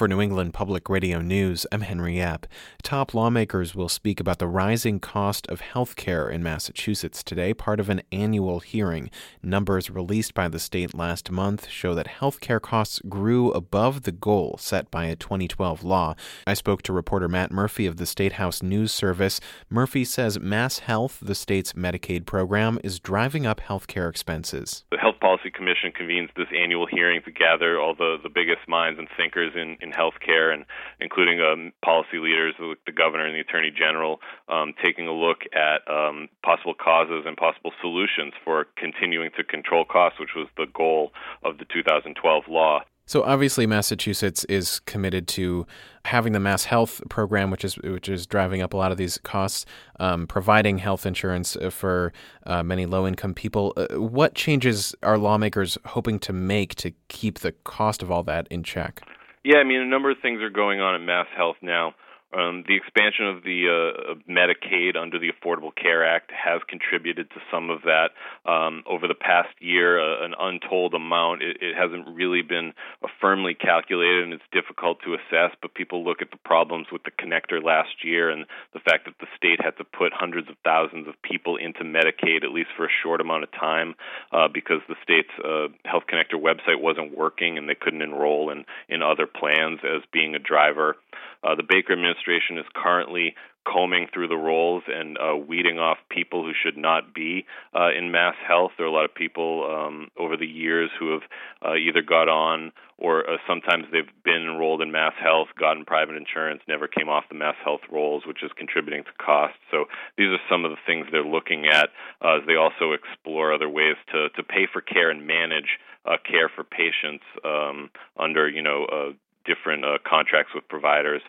For New England Public Radio News, I'm Henry Epp. Top lawmakers will speak about the rising cost of health care in Massachusetts today, part of an annual hearing. Numbers released by the state last month show that health care costs grew above the goal set by a 2012 law. I spoke to reporter Matt Murphy of the State House News Service. Murphy says Mass Health, the state's Medicaid program, is driving up health care expenses. The Health Policy Commission convenes this annual hearing to gather all the, the biggest minds and thinkers in in healthcare, and including um, policy leaders, the governor and the attorney general, um, taking a look at um, possible causes and possible solutions for continuing to control costs, which was the goal of the 2012 law. So obviously, Massachusetts is committed to having the mass health program, which is which is driving up a lot of these costs, um, providing health insurance uh, for uh, many low income people. Uh, what changes are lawmakers hoping to make to keep the cost of all that in check? Yeah, I mean, a number of things are going on in Mass Health now. Um, the expansion of the uh, Medicaid under the Affordable Care Act has contributed to some of that. Um, over the past year, uh, an untold amount. It, it hasn't really been uh, firmly calculated, and it's difficult to assess. But people look at the problems with the connector last year, and the fact that the state had to put hundreds of thousands of people into Medicaid, at least for a short amount of time, uh, because the state's uh, Health Connector website wasn't working, and they couldn't enroll in in other plans as being a driver. Uh, the Baker administration is currently combing through the rolls and uh, weeding off people who should not be uh, in mass health. There are a lot of people um, over the years who have uh, either got on or uh, sometimes they've been enrolled in mass health, gotten private insurance, never came off the mass health rolls, which is contributing to costs. So these are some of the things they're looking at uh, as they also explore other ways to, to pay for care and manage uh, care for patients um, under, you know, different uh, contracts with providers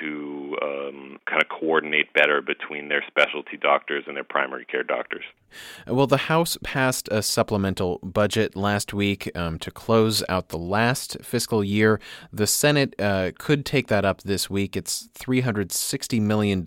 to um, kind of coordinate better between their specialty doctors and their primary care doctors. Well, the House passed a supplemental budget last week um, to close out the last fiscal year. The Senate uh, could take that up this week. It's $360 million,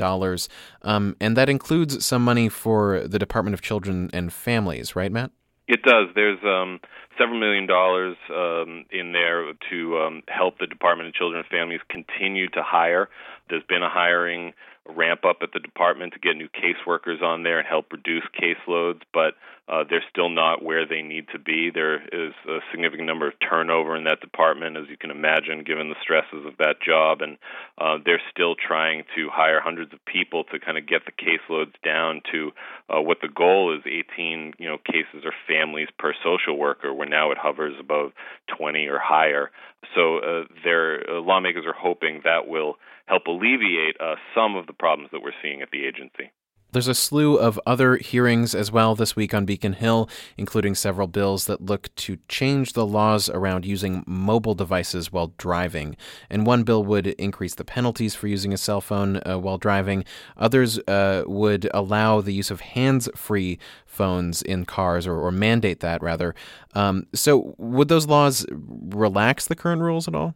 um, and that includes some money for the Department of Children and Families, right, Matt? It does. There's um, several million dollars um, in there to um, help the Department of Children and Families continue to hire. There's been a hiring ramp up at the department to get new caseworkers on there and help reduce caseloads, but uh, they're still not where they need to be. There is a significant number of turnover in that department, as you can imagine, given the stresses of that job, and uh, they're still trying to hire hundreds of people to kind of get the caseloads down to uh, what the goal is: 18, you know, cases or families per social worker. Where now it hovers above 20 or higher. So uh, their uh, lawmakers are hoping that will help alleviate uh, some of the problems that we're seeing at the agency. There's a slew of other hearings as well this week on Beacon Hill, including several bills that look to change the laws around using mobile devices while driving. And one bill would increase the penalties for using a cell phone uh, while driving. Others uh, would allow the use of hands free phones in cars or, or mandate that, rather. Um, so, would those laws relax the current rules at all?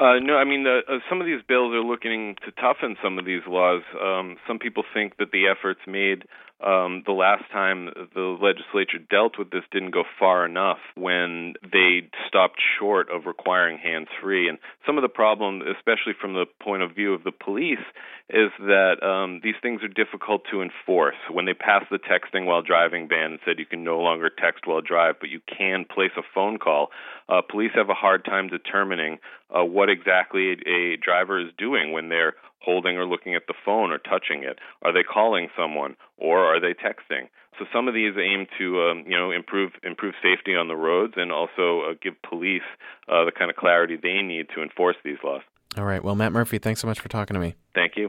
Uh, no, I mean, uh, some of these bills are looking to toughen some of these laws. Um, some people think that the efforts made um, the last time the legislature dealt with this didn't go far enough when they stopped short of requiring hands free. And some of the problem, especially from the point of view of the police, is that um, these things are difficult to enforce. When they passed the texting while driving ban and said you can no longer text while drive, but you can place a phone call, uh, police have a hard time determining uh, what exactly a, a driver is doing when they're holding or looking at the phone or touching it? Are they calling someone or are they texting? So some of these aim to um, you know improve improve safety on the roads and also uh, give police uh, the kind of clarity they need to enforce these laws. All right. Well, Matt Murphy, thanks so much for talking to me. Thank you.